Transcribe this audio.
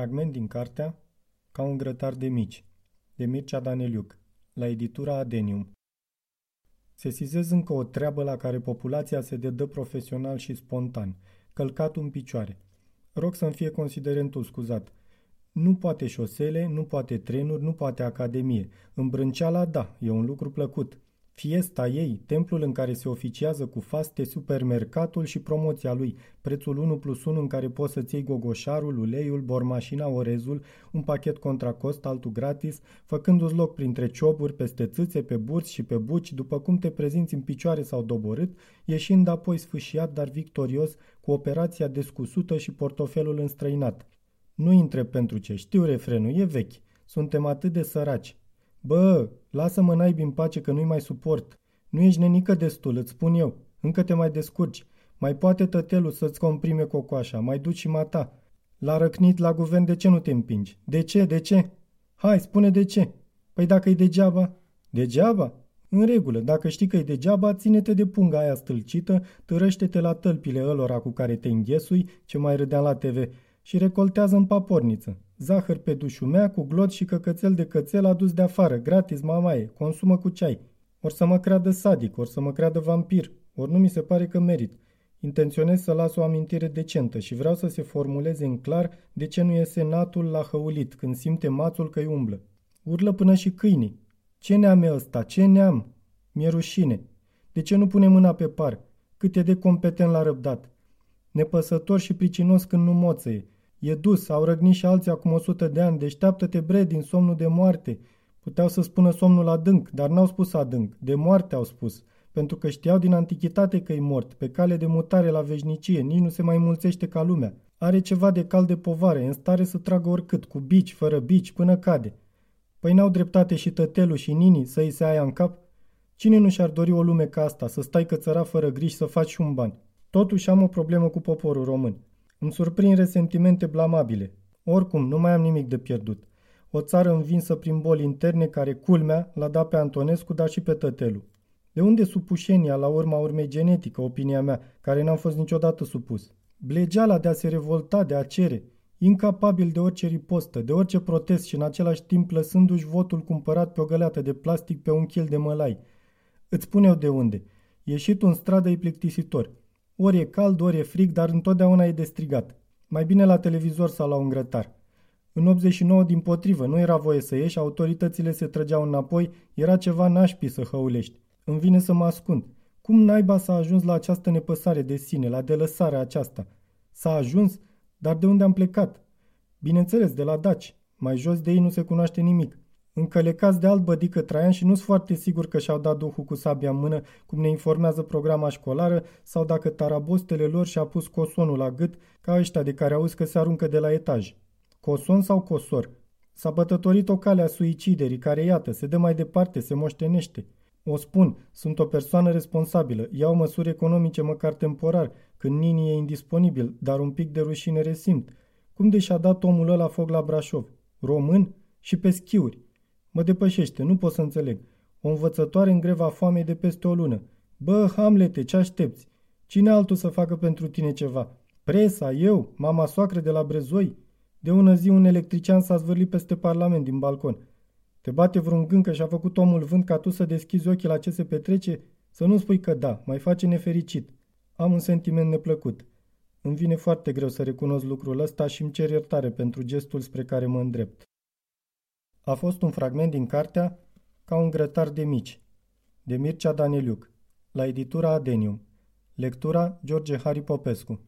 Fragment din cartea Ca un grătar de mici, de Mircea Daneliuc, la editura Adenium. Sesizez încă o treabă la care populația se dedă profesional și spontan, călcat în picioare. Rog să-mi fie considerentul scuzat. Nu poate șosele, nu poate trenuri, nu poate academie. Îmbrânceala, da, e un lucru plăcut. Fiesta ei, templul în care se oficiază cu faste, supermercatul și promoția lui, prețul 1 plus 1 în care poți să-ți iei gogoșarul, uleiul, bormașina, orezul, un pachet contra cost, altul gratis, făcându-ți loc printre cioburi, peste țâțe, pe burți și pe buci, după cum te prezinți în picioare sau doborât, ieșind apoi sfâșiat, dar victorios, cu operația descusută și portofelul înstrăinat. Nu intre pentru ce, știu refrenul, e vechi. Suntem atât de săraci. Bă, lasă-mă naibii în pace că nu-i mai suport. Nu ești nenică destul, îți spun eu. Încă te mai descurci. Mai poate tătelul să-ți comprime cocoașa, mai duci și mata. La răcnit la guvern de ce nu te împingi? De ce, de ce? Hai, spune de ce. Păi dacă e degeaba? Degeaba? În regulă, dacă știi că e degeaba, ține-te de punga aia stâlcită, târăște-te la tălpile ălora cu care te înghesui, ce mai râdeam la TV, și recoltează în paporniță. Zahăr pe dușumea cu glot și căcățel de cățel adus de afară, gratis mamaie, consumă cu ceai. Or să mă creadă sadic, or să mă creadă vampir, ori nu mi se pare că merit. Intenționez să las o amintire decentă și vreau să se formuleze în clar de ce nu e senatul la hăulit când simte mațul că-i umblă. Urlă până și câinii. Ce neam e ăsta? Ce neam? Mi-e rușine. De ce nu pune mâna pe par? Cât e de competent la răbdat. Nepăsător și pricinos când nu moțăie. E dus, au răgnit și alții acum o sută de ani, deșteaptă-te bre din somnul de moarte. Puteau să spună somnul adânc, dar n-au spus adânc, de moarte au spus, pentru că știau din antichitate că e mort, pe cale de mutare la veșnicie, nici nu se mai mulțește ca lumea. Are ceva de cal de povare, în stare să tragă oricât, cu bici, fără bici, până cade. Păi n-au dreptate și tătelul și nini să îi se aia în cap? Cine nu și-ar dori o lume ca asta, să stai cățăra fără griji să faci și un ban? Totuși am o problemă cu poporul român. Îmi surprind resentimente blamabile. Oricum, nu mai am nimic de pierdut. O țară învinsă prin boli interne care, culmea, l-a dat pe Antonescu, dar și pe tătelul. De unde supușenia, la urma urmei genetică, opinia mea, care n-am fost niciodată supus? Blegeala de a se revolta, de a cere, incapabil de orice ripostă, de orice protest și în același timp lăsându-și votul cumpărat pe o găleată de plastic pe un chil de mălai. Îți spun eu de unde. Ieșit în stradă e plictisitor. Ori e cald, ori e frig, dar întotdeauna e de strigat. Mai bine la televizor sau la un grătar. În 89, din potrivă, nu era voie să ieși, autoritățile se trăgeau înapoi, era ceva nașpi să hăulești. Îmi vine să mă ascund. Cum naiba s-a ajuns la această nepăsare de sine, la delăsarea aceasta? S-a ajuns, dar de unde am plecat? Bineînțeles, de la Daci. Mai jos de ei nu se cunoaște nimic încălecați de alt bădică Traian și nu sunt foarte sigur că și-au dat duhul cu sabia în mână, cum ne informează programa școlară, sau dacă tarabostele lor și-a pus cosonul la gât, ca ăștia de care auzi că se aruncă de la etaj. Coson sau cosor? S-a bătătorit o cale a suiciderii, care, iată, se dă mai departe, se moștenește. O spun, sunt o persoană responsabilă, iau măsuri economice măcar temporar, când Nini e indisponibil, dar un pic de rușine resimt. Cum de și-a dat omul ăla foc la Brașov? Român? Și pe schiuri. Mă depășește, nu pot să înțeleg. O învățătoare în greva foamei de peste o lună. Bă, Hamlete, ce aștepți? Cine altul să facă pentru tine ceva? Presa, eu, mama soacră de la Brezoi? De ună zi un electrician s-a zvârlit peste parlament din balcon. Te bate vreun gând că și-a făcut omul vânt ca tu să deschizi ochii la ce se petrece? Să nu spui că da, mai face nefericit. Am un sentiment neplăcut. Îmi vine foarte greu să recunosc lucrul ăsta și îmi cer iertare pentru gestul spre care mă îndrept a fost un fragment din cartea Ca un grătar de mici, de Mircea Daneliuc, la editura Adenium. Lectura George Hari Popescu